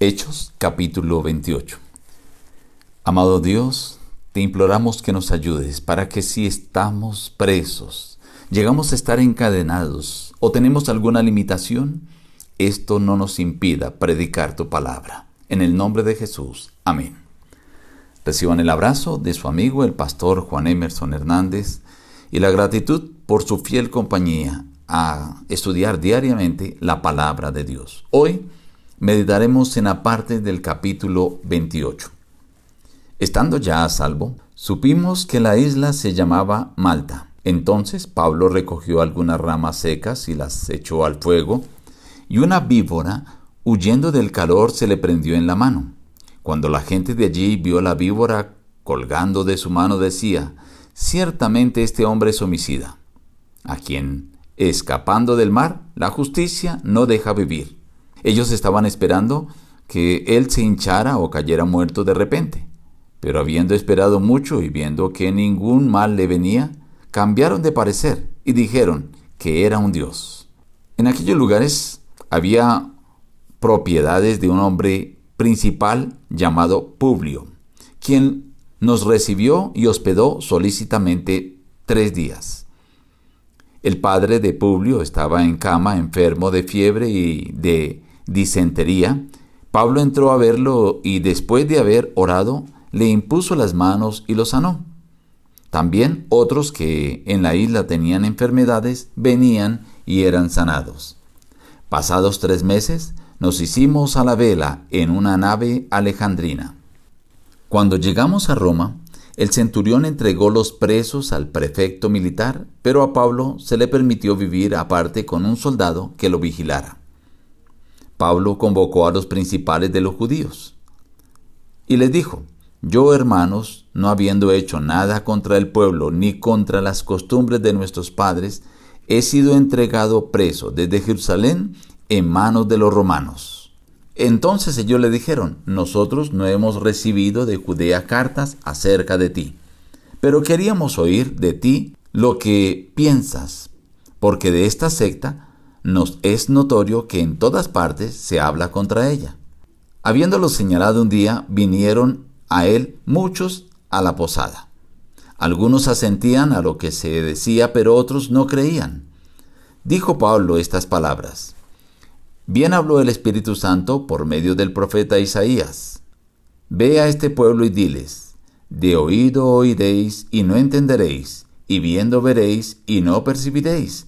Hechos capítulo 28. Amado Dios, te imploramos que nos ayudes para que si estamos presos, llegamos a estar encadenados o tenemos alguna limitación, esto no nos impida predicar tu palabra. En el nombre de Jesús. Amén. Reciban el abrazo de su amigo el pastor Juan Emerson Hernández y la gratitud por su fiel compañía a estudiar diariamente la palabra de Dios. Hoy meditaremos en la parte del capítulo 28. Estando ya a salvo, supimos que la isla se llamaba Malta. Entonces Pablo recogió algunas ramas secas y las echó al fuego, y una víbora, huyendo del calor, se le prendió en la mano. Cuando la gente de allí vio la víbora colgando de su mano, decía, ciertamente este hombre es homicida, a quien, escapando del mar, la justicia no deja vivir. Ellos estaban esperando que él se hinchara o cayera muerto de repente. Pero habiendo esperado mucho y viendo que ningún mal le venía, cambiaron de parecer y dijeron que era un dios. En aquellos lugares había propiedades de un hombre principal llamado Publio, quien nos recibió y hospedó solícitamente tres días. El padre de Publio estaba en cama enfermo de fiebre y de disentería, Pablo entró a verlo y después de haber orado, le impuso las manos y lo sanó. También otros que en la isla tenían enfermedades venían y eran sanados. Pasados tres meses, nos hicimos a la vela en una nave alejandrina. Cuando llegamos a Roma, el centurión entregó los presos al prefecto militar, pero a Pablo se le permitió vivir aparte con un soldado que lo vigilara. Pablo convocó a los principales de los judíos y les dijo, yo hermanos, no habiendo hecho nada contra el pueblo ni contra las costumbres de nuestros padres, he sido entregado preso desde Jerusalén en manos de los romanos. Entonces ellos le dijeron, nosotros no hemos recibido de Judea cartas acerca de ti, pero queríamos oír de ti lo que piensas, porque de esta secta nos es notorio que en todas partes se habla contra ella. Habiéndolo señalado un día, vinieron a él muchos a la posada. Algunos asentían a lo que se decía, pero otros no creían. Dijo Pablo estas palabras. Bien habló el Espíritu Santo por medio del profeta Isaías. Ve a este pueblo y diles, de oído oiréis y no entenderéis, y viendo veréis y no percibiréis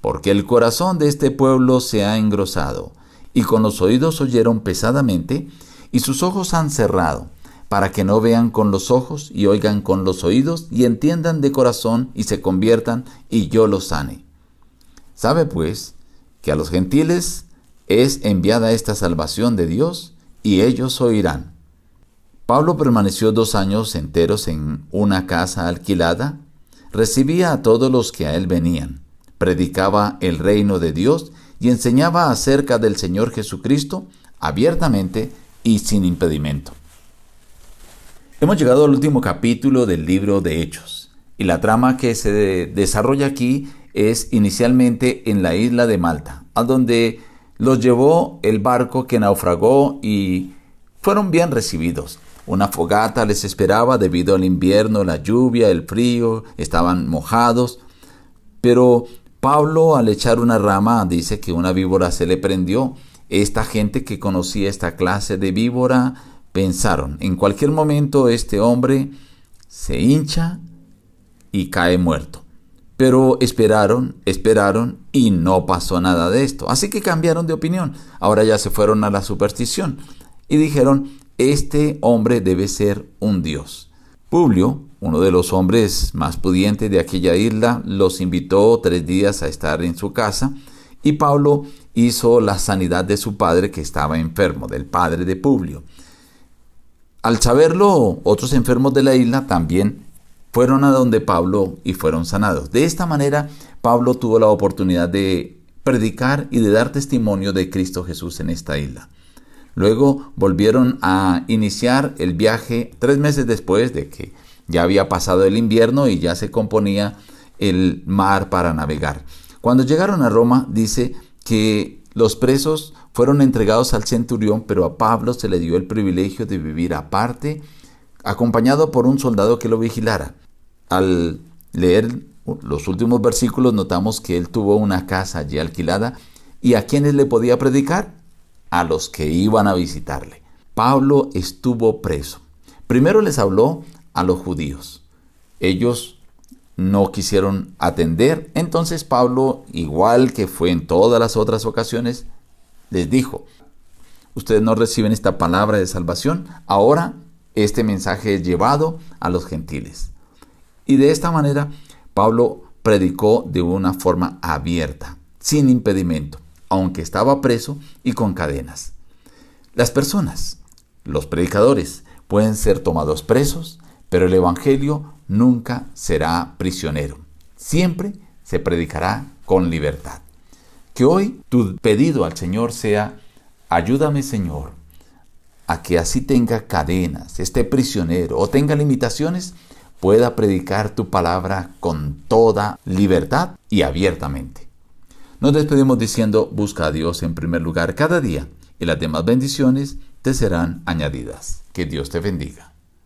porque el corazón de este pueblo se ha engrosado, y con los oídos oyeron pesadamente, y sus ojos han cerrado, para que no vean con los ojos y oigan con los oídos, y entiendan de corazón y se conviertan, y yo los sane. Sabe pues que a los gentiles es enviada esta salvación de Dios, y ellos oirán. Pablo permaneció dos años enteros en una casa alquilada, recibía a todos los que a él venían predicaba el reino de Dios y enseñaba acerca del Señor Jesucristo abiertamente y sin impedimento. Hemos llegado al último capítulo del libro de Hechos y la trama que se desarrolla aquí es inicialmente en la isla de Malta, a donde los llevó el barco que naufragó y fueron bien recibidos. Una fogata les esperaba debido al invierno, la lluvia, el frío, estaban mojados, pero Pablo al echar una rama dice que una víbora se le prendió. Esta gente que conocía esta clase de víbora pensaron, en cualquier momento este hombre se hincha y cae muerto. Pero esperaron, esperaron y no pasó nada de esto. Así que cambiaron de opinión. Ahora ya se fueron a la superstición y dijeron, este hombre debe ser un dios. Publio, uno de los hombres más pudientes de aquella isla, los invitó tres días a estar en su casa y Pablo hizo la sanidad de su padre que estaba enfermo, del padre de Publio. Al saberlo, otros enfermos de la isla también fueron a donde Pablo y fueron sanados. De esta manera, Pablo tuvo la oportunidad de predicar y de dar testimonio de Cristo Jesús en esta isla. Luego volvieron a iniciar el viaje tres meses después de que ya había pasado el invierno y ya se componía el mar para navegar. Cuando llegaron a Roma, dice que Los presos fueron entregados al centurión, pero a Pablo se le dio el privilegio de vivir aparte, acompañado por un soldado que lo vigilara. Al leer los últimos versículos notamos que él tuvo una casa allí alquilada y a quienes le podía predicar, a los que iban a visitarle. Pablo estuvo preso. Primero les habló a los judíos. Ellos no quisieron atender, entonces Pablo, igual que fue en todas las otras ocasiones, les dijo, ustedes no reciben esta palabra de salvación, ahora este mensaje es llevado a los gentiles. Y de esta manera Pablo predicó de una forma abierta, sin impedimento, aunque estaba preso y con cadenas. Las personas, los predicadores, pueden ser tomados presos, pero el Evangelio nunca será prisionero. Siempre se predicará con libertad. Que hoy tu pedido al Señor sea, ayúdame Señor, a que así tenga cadenas, esté prisionero o tenga limitaciones, pueda predicar tu palabra con toda libertad y abiertamente. Nos despedimos diciendo, busca a Dios en primer lugar cada día y las demás bendiciones te serán añadidas. Que Dios te bendiga.